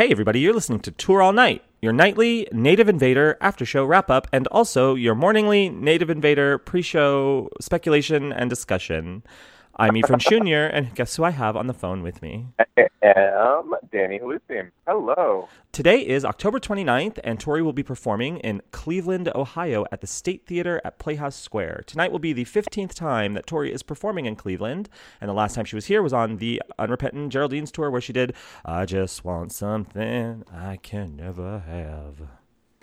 Hey, everybody, you're listening to Tour All Night, your nightly Native Invader after show wrap up, and also your morningly Native Invader pre show speculation and discussion. I'm Ephraim Junior, and guess who I have on the phone with me? I am Danny Halusim. Hello. Today is October 29th, and Tori will be performing in Cleveland, Ohio at the State Theater at Playhouse Square. Tonight will be the 15th time that Tori is performing in Cleveland, and the last time she was here was on the Unrepentant Geraldines tour where she did I Just Want Something I Can Never Have.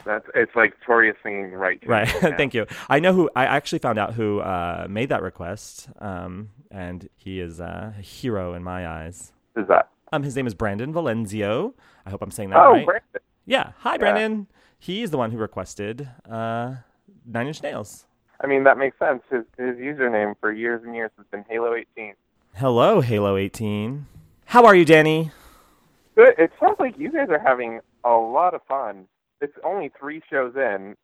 That's it's like Tori is singing right. to Right. Thank you. I know who. I actually found out who uh, made that request, um, and he is uh, a hero in my eyes. Who's that? Um, his name is Brandon Valenzio. I hope I'm saying that Oh, right. Brandon. Yeah. Hi, Brandon. He's the one who requested uh, Nine Inch Nails. I mean, that makes sense. His his username for years and years has been Halo18. Hello, Halo 18. How are you, Danny? Good. It sounds like you guys are having a lot of fun. It's only three shows in.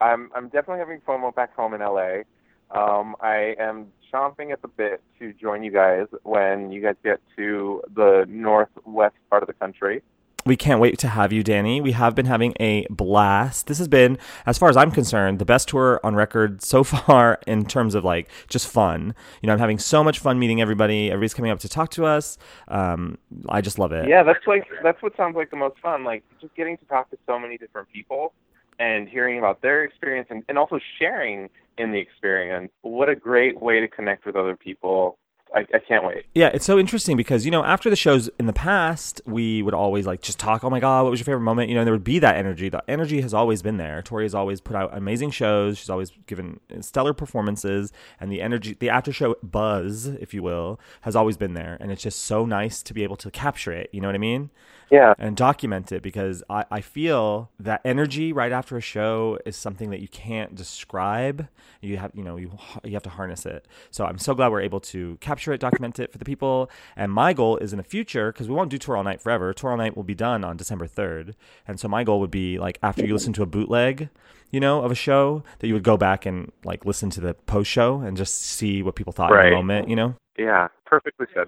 I'm I'm definitely having FOMO back home in LA. Um, I am chomping at the bit to join you guys when you guys get to the northwest part of the country. We can't wait to have you, Danny. We have been having a blast. This has been, as far as I'm concerned, the best tour on record so far in terms of like just fun. You know, I'm having so much fun meeting everybody. Everybody's coming up to talk to us. Um, I just love it. Yeah, that's like that's what sounds like the most fun. Like just getting to talk to so many different people and hearing about their experience and, and also sharing in the experience. What a great way to connect with other people. I, I can't wait. Yeah, it's so interesting because you know after the shows in the past, we would always like just talk. Oh my god, what was your favorite moment? You know, and there would be that energy. The energy has always been there. Tori has always put out amazing shows. She's always given stellar performances, and the energy, the after show buzz, if you will, has always been there. And it's just so nice to be able to capture it. You know what I mean? Yeah. and document it because I, I feel that energy right after a show is something that you can't describe. You have you know you you have to harness it. So I'm so glad we're able to capture it, document it for the people. And my goal is in the future because we won't do tour all night forever. Tour all night will be done on December 3rd, and so my goal would be like after you listen to a bootleg. You know, of a show that you would go back and like listen to the post show and just see what people thought in Right. the moment. You know, Yeah. Perfectly said.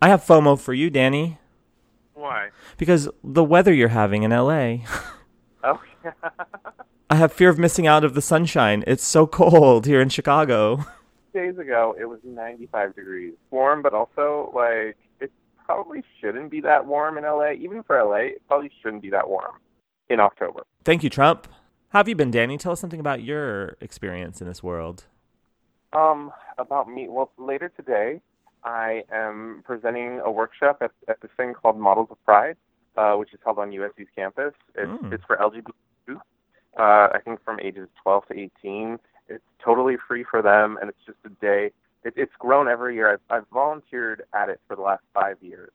I have FOMO for you, Danny, Why? because the weather you're having in LA. Oh yeah. I have fear of missing out of the sunshine. It's so cold here in Chicago. Days ago it was 95 degrees. Warm, but also like it probably shouldn't be that warm in LA. Even for LA, it probably shouldn't be that warm in October. Thank you, Trump. How have you been, Danny? Tell us something about your experience in this world. Um, about me. Well, later today, I am presenting a workshop at, at this thing called Models of Pride, uh, which is held on USC's campus. It's, Mm. it's for LGBT youth, uh, I think from ages 12 to 18. It's totally free for them, and it's just a day. It, it's grown every year. I've, I've volunteered at it for the last five years.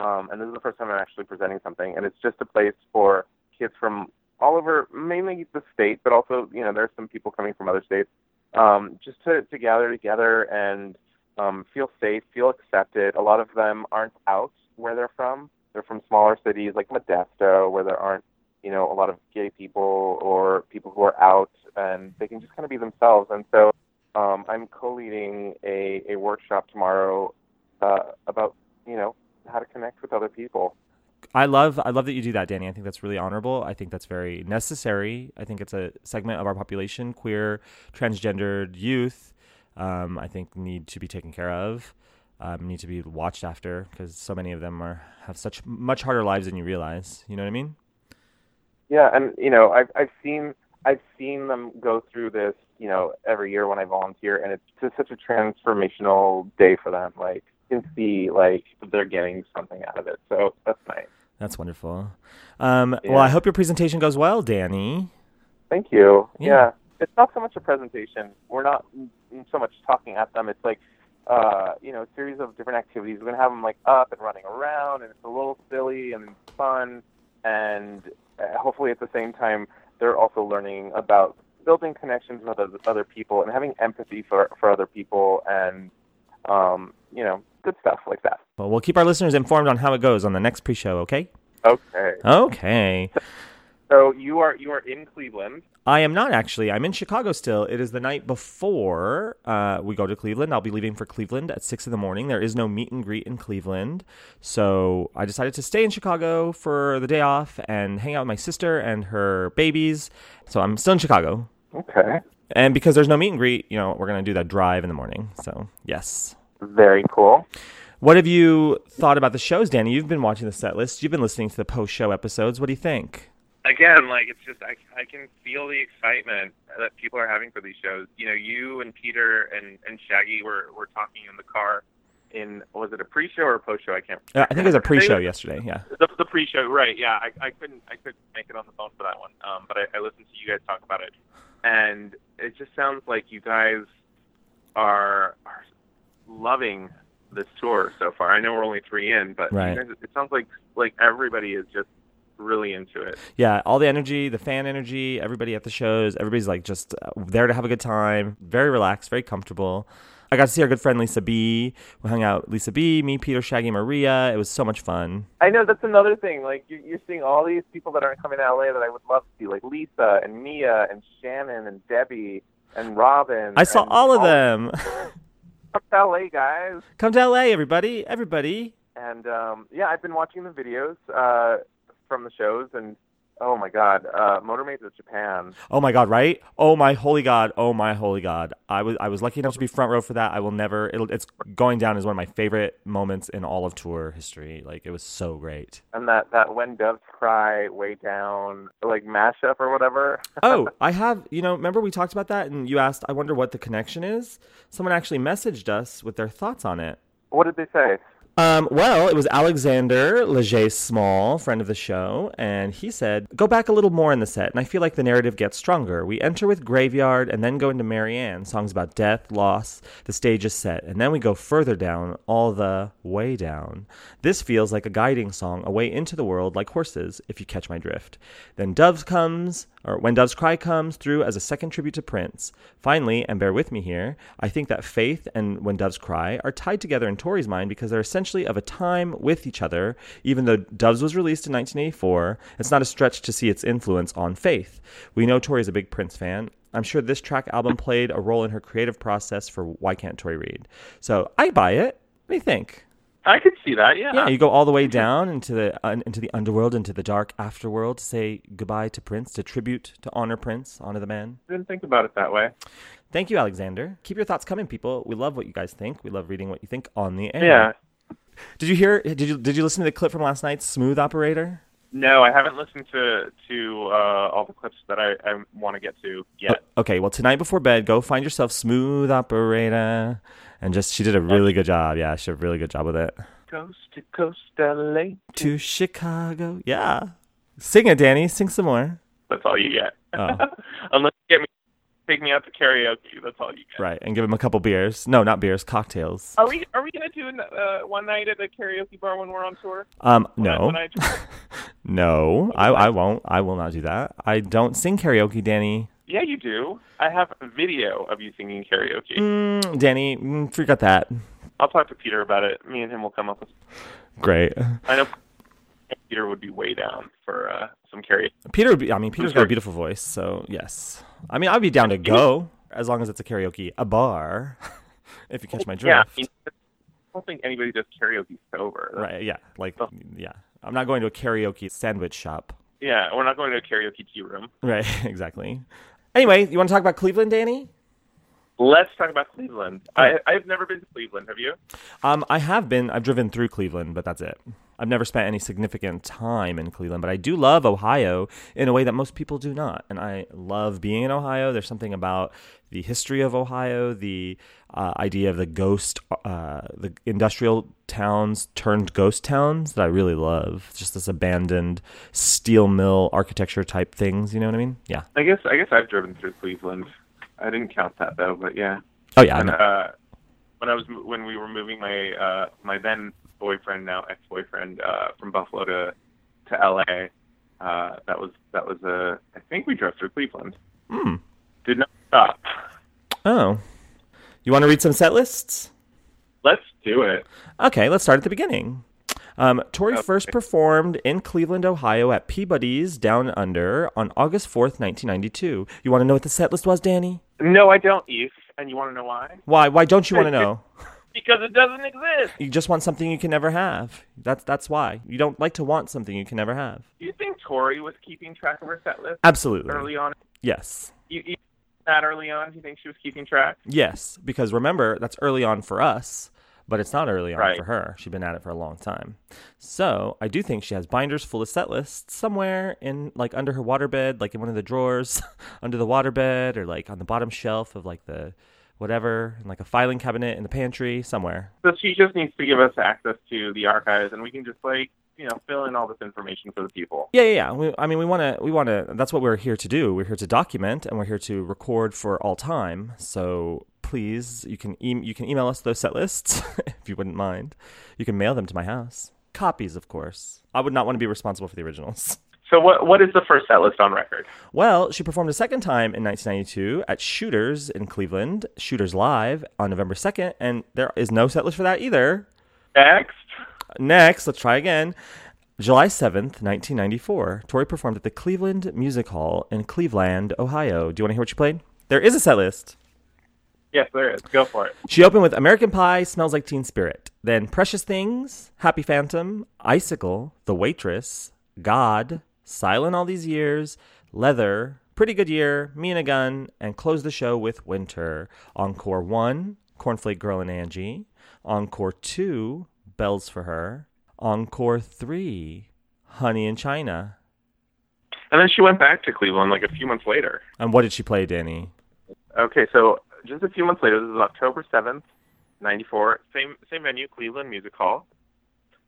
Um, and this is the first time I'm actually presenting something, and it's just a place for kids from all over, mainly the state, but also, you know, there's some people coming from other states um, just to, to gather together and um, feel safe, feel accepted. A lot of them aren't out where they're from. They're from smaller cities like Modesto, where there aren't, you know, a lot of gay people or people who are out, and they can just kind of be themselves. And so um, I'm co-leading a, a workshop tomorrow uh, about, you know, how to connect with other people. I love I love that you do that, Danny. I think that's really honorable. I think that's very necessary. I think it's a segment of our population, queer, transgendered youth. Um, I think need to be taken care of, um, need to be watched after because so many of them are have such much harder lives than you realize. You know what I mean? Yeah, and you know, I've I've seen I've seen them go through this, you know, every year when I volunteer, and it's just such a transformational day for them. Like you can see like they're getting something out of it, so that's nice. That's wonderful. Um, Well, I hope your presentation goes well, Danny. Thank you. Yeah. Yeah. it's not so much a presentation. We're not so much talking at them. It's like uh, you know, a series of different activities. We're gonna have them like up and running around, and it's a little silly and fun, and uh, hopefully at the same time they're also learning about building connections with other, other people and having empathy for for other people, and um, you know, good stuff like that. Well, we'll keep our listeners informed on how it goes on the next pre-show. Okay. Okay. Okay. So you are you are in Cleveland. I am not actually. I'm in Chicago still. It is the night before uh, we go to Cleveland. I'll be leaving for Cleveland at six in the morning. There is no meet and greet in Cleveland, so I decided to stay in Chicago for the day off and hang out with my sister and her babies. So I'm still in Chicago, Okay. and because there's no meet and greet, you know, we're gonna do that drive in the morning. So yes. Very cool. What have you thought about the shows, Danny? You've been watching the set list. You've been listening to the post-show episodes. What do you think? Again, like it's just I I can feel the excitement that people are having for these shows. You know, you and Peter and and Shaggy were were talking in the car. In was it a pre-show or a post-show? I can't. Uh, I think it was a pre-show yesterday. Yeah. The, the pre-show, right? Yeah, I, I couldn't I couldn't make it on the phone for that one, um, but I, I listened to you guys talk about it, and it just sounds like you guys are are loving this tour so far. I know we're only three in, but Right. guys, it sounds like like everybody is just really into it. yeah, all the energy, the fan energy, everybody at the shows, everybody's like just uh, there to have a good time, very relaxed, very comfortable. I got to see our good friend Lisa B. We hung out, Lisa B, me, Peter, Shaggy, Maria. It was so much fun. I know that's another thing. Like you're, you're seeing all these people that aren't coming to LA that I would love to see, like Lisa and Mia and Shannon and Debbie and Robin. I saw all of them. Come to LA, guys. Come to LA, everybody, everybody. And um, yeah, I've been watching the videos uh, from the shows, and oh my god, uh, Motormade to Japan. Oh my god, right? Oh my holy god! Oh my holy god! I was I was lucky enough to be front row for that. I will never. It'll, it's going down as one of my favorite moments in all of tour history. Like it was so great. And that, that When Doves Cry Way Down, like mashup or whatever. oh, I have, you know, remember we talked about that and you asked, I wonder what the connection is? Someone actually messaged us with their thoughts on it. What did they say? Um, well, it was Alexander Leger Small, friend of the show, and he said, Go back a little more in the set, and I feel like the narrative gets stronger. We enter with Graveyard and then go into Marianne, songs about death, loss, the stage is set, and then we go further down, all the way down. This feels like a guiding song away into the world like horses, if you catch my drift. Then Doves comes, or When Doves Cry comes through as a second tribute to Prince. Finally, and bear with me here, I think that Faith and When Doves Cry are tied together in Tori's mind because they're essentially of a time with each other. Even though Doves was released in 1984, it's not a stretch to see its influence on Faith. We know Tori's a big Prince fan. I'm sure this track album played a role in her creative process for Y Kant Tori Read. So I buy it. What do you think? I could see that, yeah. Yeah, you go all the way down into the uh, into the underworld, into the dark afterworld to say goodbye to Prince, to tribute, to honor Prince, honor the man. didn't think about it that way. Thank you, Alexander. Keep your thoughts coming, people. We love what you guys think. We love reading what you think on the air. Yeah. Did you hear? Did you did you listen to the clip from last night's Smooth Operator? No, I haven't listened to to uh, all the clips that I, I want to get to yet. Okay, well tonight before bed, go find yourself Smooth Operator, and just she did a really good job. Yeah, she did a really good job with it. Coast to coast, LA. To Chicago, yeah. Sing it, Danny. Sing some more. That's all you get. Oh. Unless you get me, take me out to karaoke. That's all you get. Right, and give him a couple beers. No, not beers, cocktails. Are we are we gonna do uh, one night at a karaoke bar when we're on tour? Um, When no, when I- no, I, I won't. I will not do that. I don't sing karaoke, Danny. yeah, you do. I have a video of you singing karaoke. Mm, Danny, mm, forget that. I'll talk to Peter about it. Me and him will come up with. Great. I know Peter would be way down for uh, some karaoke. Peter would be. I mean, Peter's got a beautiful voice, so yes. I mean, I'd be down to go as long as it's a karaoke, a bar. if you catch my Yeah, drift. I, mean, I don't think anybody does karaoke sober. That's- Right. Yeah. Like. Oh. Yeah. I'm not going to a karaoke sandwich shop. Yeah, we're not going to a karaoke tea room. Right. exactly. Anyway, you want to talk about Cleveland, Danny? Let's talk about Cleveland. I, I've never been to Cleveland. Have you? Um, I have been. I've driven through Cleveland, but that's it. I've never spent any significant time in Cleveland, but I do love Ohio in a way that most people do not. And I love being in Ohio. There's something about the history of Ohio, the uh, idea of the ghost, uh, the industrial towns turned ghost towns that I really love. Just this abandoned steel mill architecture type things. You know what I mean? Yeah. I guess I guess I've driven through Cleveland. I didn't count that though, but yeah. Oh yeah. Know. uh, when I was when we were moving my uh, my then boyfriend, now ex boyfriend, uh, from Buffalo to to L.A. Uh, that was that was a I think we drove through Cleveland. Hmm. Did not stop. Oh. You want to read some set lists? Let's do it. Okay, let's start at the beginning. Um, Tori Okay. first performed in Cleveland, Ohio at Peabody's Down Under on August 4th, 1992. You want to know what the set list was, Danny? No, I don't, Eve. And you want to know why? Why? Why don't you want to know? Because it doesn't exist. You just want something you can never have. That's that's why. You don't like to want something you can never have. Do you think Tori was keeping track of her set list Absolutely. early on? Yes. You, you that early on? Do you think she was keeping track? Yes, because remember that's early on for us, but it's not early on Right. for her. She's been at it for a long time. So I do think she has binders full of set lists somewhere in like under her waterbed, like in one of the drawers under the waterbed, or like on the bottom shelf of like the whatever, in like a filing cabinet in the pantry somewhere. So she just needs to give us access to the archives, and we can just like you know fill in all this information for the people. Yeah, yeah, yeah. We, I mean, we want to, we want to. That's what we're here to do. We're here to document, and we're here to record for all time. So please, you can e- you can email us those set lists if you wouldn't mind. You can mail them to my house. Copies, of course. I would not want to be responsible for the originals. So what what is the first set list on record? Well, she performed a second time in 1992 at Shooters in Cleveland, Shooters Live on November 2nd, and there is no set list for that either. Next. Next, let's try again. July 7th, 1994, Tori performed at the Cleveland Music Hall in Cleveland, Ohio. Do you want to hear what she played? There is a set list. Yes, there is. Go for it. She opened with American Pie, Smells Like Teen Spirit, then Precious Things, Happy Phantom, Icicle, The Waitress, God, Silent All These Years, Leather, Pretty Good Year, Me and a Gun, and closed the show with Winter. Encore 1, Cornflake Girl and Angie. Encore 2, Bells for Her. Encore 3, Honey in China. And then she went back to Cleveland like a few months later. And what did she play, Danny? Okay, so just a few months later, this is October seventh, ninety four. Same same venue, Cleveland Music Hall.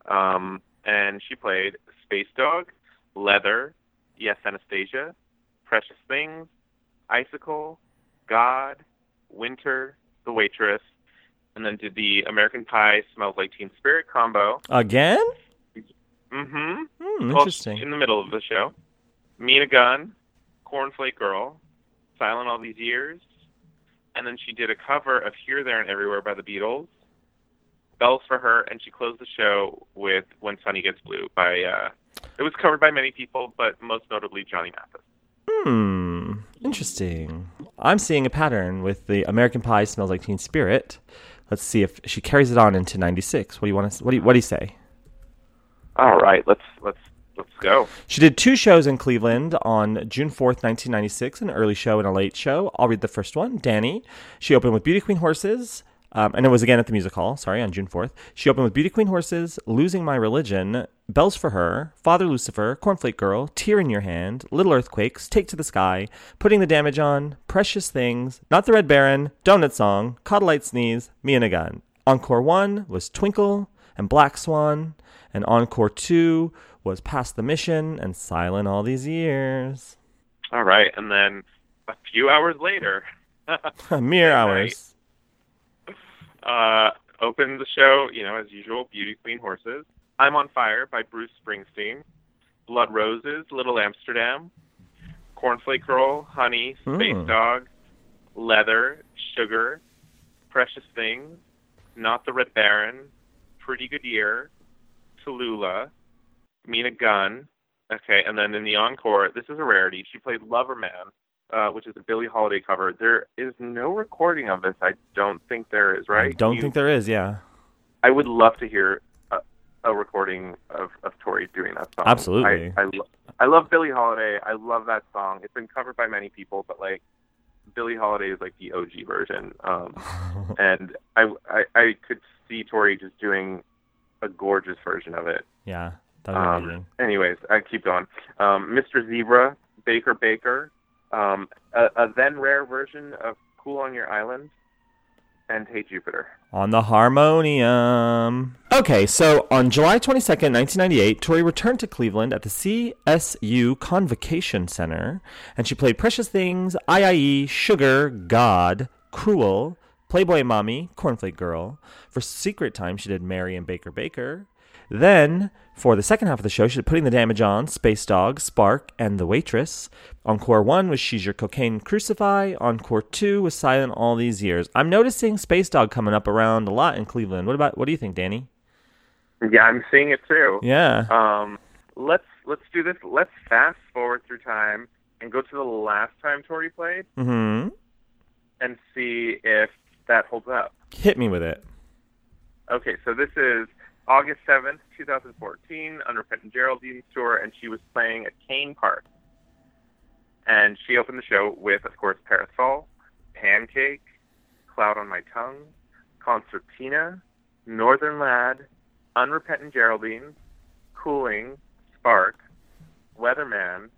Um, and she played Space Dog, Leather, Yes Anastasia, Precious Things, Icicle, God, Winter, The Waitress, and then did the American Pie Smells Like Teen Spirit combo. Again? Mm-hmm. Hmm, Well, interesting. in the middle of the show. Me and a Gun, Cornflake Girl, Silent All These Years, and then she did a cover of Here, There, and Everywhere by the Beatles, Bells for Her, and she closed the show with When Sunny Gets Blue by, uh, it was covered by many people, but most notably Johnny Mathis. Hmm. Interesting. I'm seeing a pattern with the American Pie smells like Teen Spirit. Let's see if she carries it on into '96. What do you want to? What do you, what do you say? All right, let's let's let's go. She did two shows in Cleveland on June 4th, 1996, an early show and a late show. I'll read the first one. Danny. She opened with Beauty Queen Horses, um, and it was again at the music hall, sorry, on June 4th. She opened with Beauty Queen Horses, Losing My Religion, Bells for Her, Father Lucifer, Cornflake Girl, Tear in Your Hand, Little Earthquakes, Take to the Sky, Putting the Damage On, Precious Things, Not the Red Baron, Donut Song, Light Sneeze, Me and a Gun. Encore 1 was Twinkle and Black Swan, and Encore 2 was Past the Mission and Silent All These Years. All right, and then a few hours later, Mere hours. uh, opened the show, you know, as usual, Beauty Queen Horses. I'm on Fire by Bruce Springsteen. Blood Roses, Little Amsterdam. Cornflake Girl, Honey, Space Mm. Dog, Leather, Sugar, Precious Things, Not the Red Baron, Pretty Good Year, Tallulah, Me and a Gun. Okay, and then in the encore, this is a rarity. She played Lover Man, uh, which is a Billie Holiday cover. There is no recording of this. I don't think there is, right? I don't You- think there is, yeah. I would love to hear a, a recording of, of Tori doing that song. Absolutely. I, I, lo- I love Billie Holiday. I love that song. It's been covered by many people, but like Billie Holiday is like the OG version. Um, and I, I I could see Tori just doing a gorgeous version of it. yeah, that would be Um, anyways, I keep going. Um, Mr. Zebra, Baker Baker, um, a, a then rare version of Cool on Your Island, and Hey Jupiter. On the harmonium. Okay, so on July 22nd, 1998, Tori returned to Cleveland at the CSU Convocation Center, and she played Precious Things, IIE, Sugar, God, Cruel, Playboy Mommy, Cornflake Girl. For Secret Time, she did Mary and Baker Baker. Then, for the second half of the show, she did Putting the Damage On, Space Dog, Spark, and The Waitress. Encore 1 was She's Your Cocaine Crucify. Encore 2 was Silent All These Years. I'm noticing Space Dog coming up around a lot in Cleveland. What about, what do you think, Danny? Yeah, I'm seeing it too. Yeah. Um, let's let's do this. Let's fast forward through time and go to the last time Tori played Mm-hmm. and see if that holds up. Hit me with it. Okay, so this is August 7th, 2014, Unrepentant Geraldines tour, and she was playing at Cain Park. And she opened the show with, of course, Parasol, Pancake, Cloud on My Tongue, Concertina, Northern Lad, Unrepentant Geraldine, Cooling, Spark, Weatherman,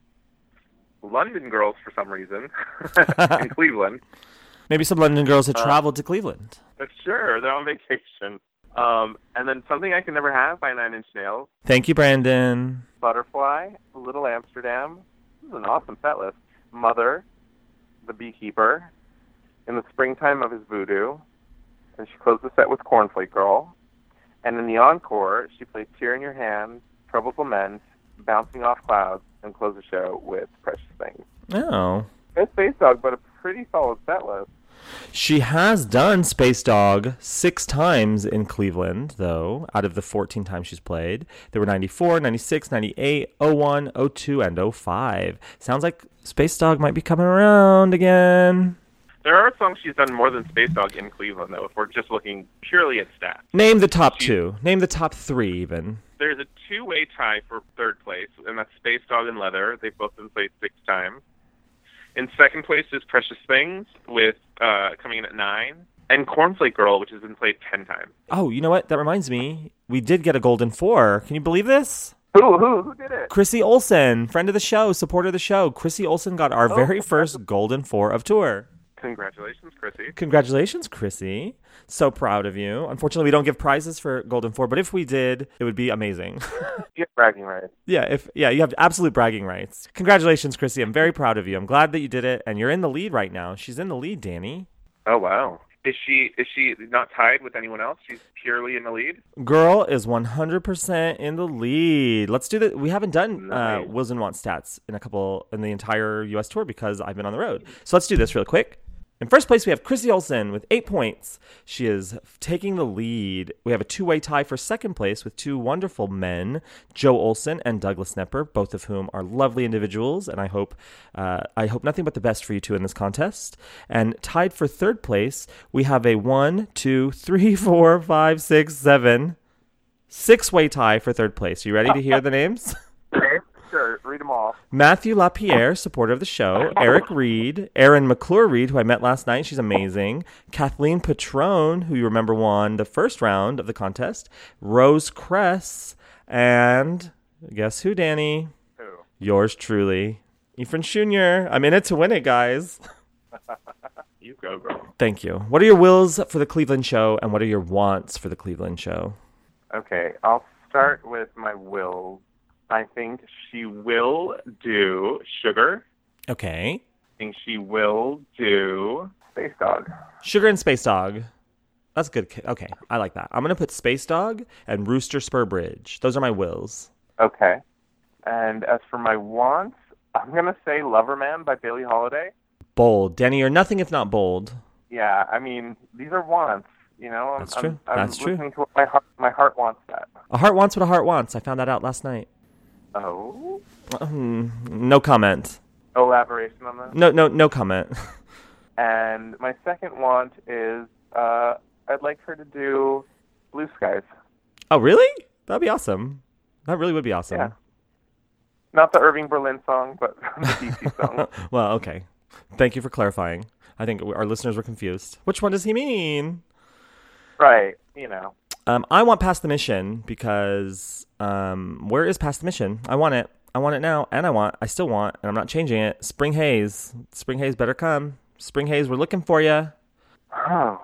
London Girls for some reason, in Cleveland. Maybe some London girls had Uh, traveled to Cleveland. Sure, they're on vacation. Um, and then Something I Can Never Have by Nine Inch Nails, Thank you, Brandon. Butterfly, Little Amsterdam. This is an awesome set list. Mother, The Beekeeper, In the Springtime of His Voodoo, and she closed the set with Cornflake Girl. And in the encore, she played Tear in Your Hand, Troubles Lament, Bouncing Off Clouds, and closed the show with Precious Things. Oh. It's Space Dog, but a pretty solid set list. She has done Space Dog six times in Cleveland, though, out of the 14 times she's played. There were 94, 96, 98, 01, 02, and 05. Sounds like Space Dog might be coming around again. There are songs she's done more than Space Dog in Cleveland, though, if we're just looking purely at stats. Name the top She- two. Name the top three, even. There's a two-way tie for third place, and that's Space Dog and Leather. They've both been played six times. In second place is Precious Things, with uh, coming in at nine, and Cornflake Girl, which has been played ten times. Oh, you know what? That reminds me. We did get a Golden Four. Can you believe this? Who who who did it? Chrissy Olsen, friend of the show, supporter of the show. Chrissy Olsen got our Oh. very first Golden Four of tour. Congratulations, Chrissy. Congratulations, Chrissy. So proud of you. Unfortunately, we don't give prizes for Golden Four, but if we did, it would be amazing. You have bragging rights. yeah, if yeah, you have absolute bragging rights. Congratulations, Chrissy. I'm very proud of you. I'm glad that you did it, and you're in the lead right now. She's in the lead, Danny. Oh wow. Is she is she not tied with anyone else? She's purely in the lead. Girl is 100% in the lead. Let's do that. We haven't done uh, Wills and Want stats in a couple in the entire U.S. tour because I've been on the road. So let's do this real quick. In first place, we have Chrissy Olsen with eight points. She is taking the lead. We have a two way tie for second place with two wonderful men, Joe Olsen and Douglas Nepper, both of whom are lovely individuals. And I hope, uh, I hope nothing but the best for you two in this contest. And tied for third place, we have a one, two, three, four, five, six, seven, six way tie for third place. You ready to hear the names? Sure. Read them all. Matthew LaPierre, supporter of the show. Eric Reed. Erin McClure Reed, who I met last night. She's amazing. Kathleen Patron, who you remember won the first round of the contest. Rose Cress. And guess who, Danny? Who? Yours truly. Ephraim Jr. I'm in it to win it, guys. You go, girl. Thank you. What are your wills for the Cleveland show, and what are your wants for the Cleveland show? Okay, I'll start with my will. I think she will do Sugar. Okay. I think she will do Space Dog. Sugar and Space Dog. That's good. Okay, I like that. I'm gonna put Space Dog and Rooster Spur Bridge. Those are my wills. Okay. And as for my wants, I'm gonna say Loverman by Billie Holiday. Bold, Danny. You're nothing if not bold. Yeah, I mean these are wants. You know, I'm, That's I'm- true. I'm, That's true. to what my heart, my heart wants that. A heart wants what a heart wants. I found that out last night. Oh, Hmm, no comment. elaboration on that. No, no, no comment. And my second want is uh, I'd like her to do Blue Skies. oh, really? That'd be awesome. That really would be awesome. Yeah. Not the Irving Berlin song, but the BT song. well, okay. Thank you for clarifying. I think our listeners were confused. Which one does he mean? right. You know. Um, I want past the mission because um, where is past the mission? I want it. I want it now, and I want. I still want, and I'm not changing it. Spring haze. Spring haze better come. Spring haze. We're looking for you. Oh.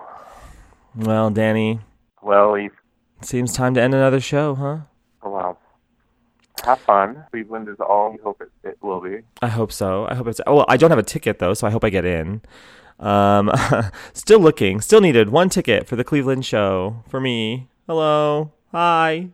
Well, Danny, Well, you seems time to end another show, huh? well. Have fun. Cleveland is all we hope it, it will be. I hope so. I hope it's. Oh, well, I don't have a ticket though, so I hope I get in. Um, still looking. Still needed one ticket for the Cleveland show for me. Hello. Hi.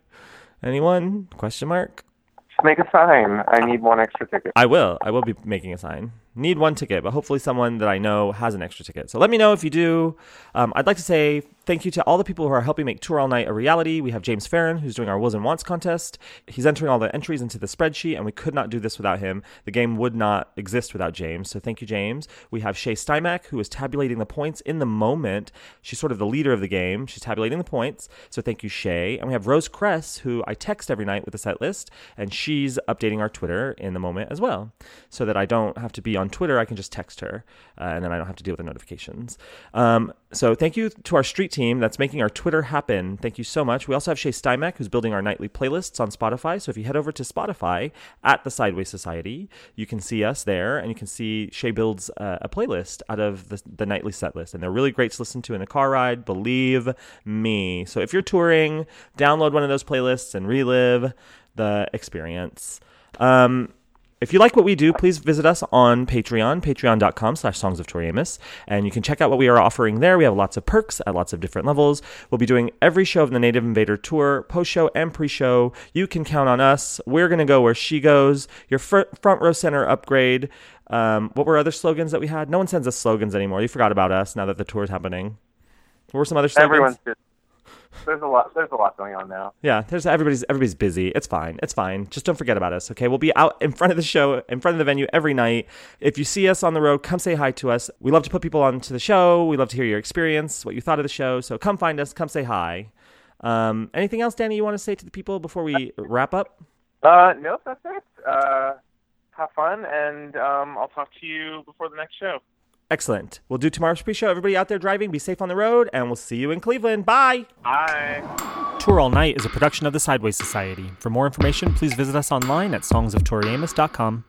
Anyone? Question mark. Just make a sign. I need one extra ticket. I will. I will be making a sign. Need one ticket, but hopefully someone that I know has an extra ticket. So let me know if you do. Um, I'd like to say thank you to all the people who are helping make Tour All Night a reality. We have James Farron, who's doing our Wills and Wants contest. He's entering all the entries into the spreadsheet, and we could not do this without him. The game would not exist without James. So thank you, James. We have Shay Stymack, who is tabulating the points in the moment. She's sort of the leader of the game. She's tabulating the points. So thank you, Shay. And we have Rose Kress, who I text every night with the set list, and she's updating our Twitter in the moment as well. So that I don't have to be on Twitter, I can just text her, uh, and then I don't have to deal with the notifications. Um, so thank you to our street team that's making our Twitter happen. Thank you so much. We also have Shay Stymack, who's building our nightly playlists on Spotify. So if you head over to Spotify at the Sideways Society, you can see us there, and you can see Shay builds uh, a playlist out of the, the nightly set list, and they're really great to listen to in a car ride. Believe me. So if you're touring, download one of those playlists and relive the experience. Um, if you like what we do, please visit us on Patreon, patreon.com slash songs of Tori Amos, and you can check out what we are offering there. We have lots of perks at lots of different levels. We'll be doing every show of the Native Invader Tour, post-show and pre-show. You can count on us. We're going to go where she goes. Your fr- front row center upgrade. Um, what were other slogans that we had? No one sends us slogans anymore. You forgot about us now that the tour is happening. What were some other slogans? Everyone's just there's a lot there's a lot going on now. Yeah, there's everybody's everybody's busy. It's fine. It's fine. Just don't forget about us, okay? We'll be out in front of the show, in front of the venue every night. If you see us on the road, come say hi to us. We love to put people onto the show. We love to hear your experience, what you thought of the show. So come find us, come say hi. Um, anything else, Danny, you want to say to the people before we wrap up? Uh, no, that's it. Uh, have fun, and um, I'll talk to you before the next show. Excellent. We'll do tomorrow's pre-show. Everybody out there driving, be safe on the road, and we'll see you in Cleveland. Bye. Bye. Tour All Night is a production of the Sideways Society. For more information, please visit us online at songsoftoriamos.com.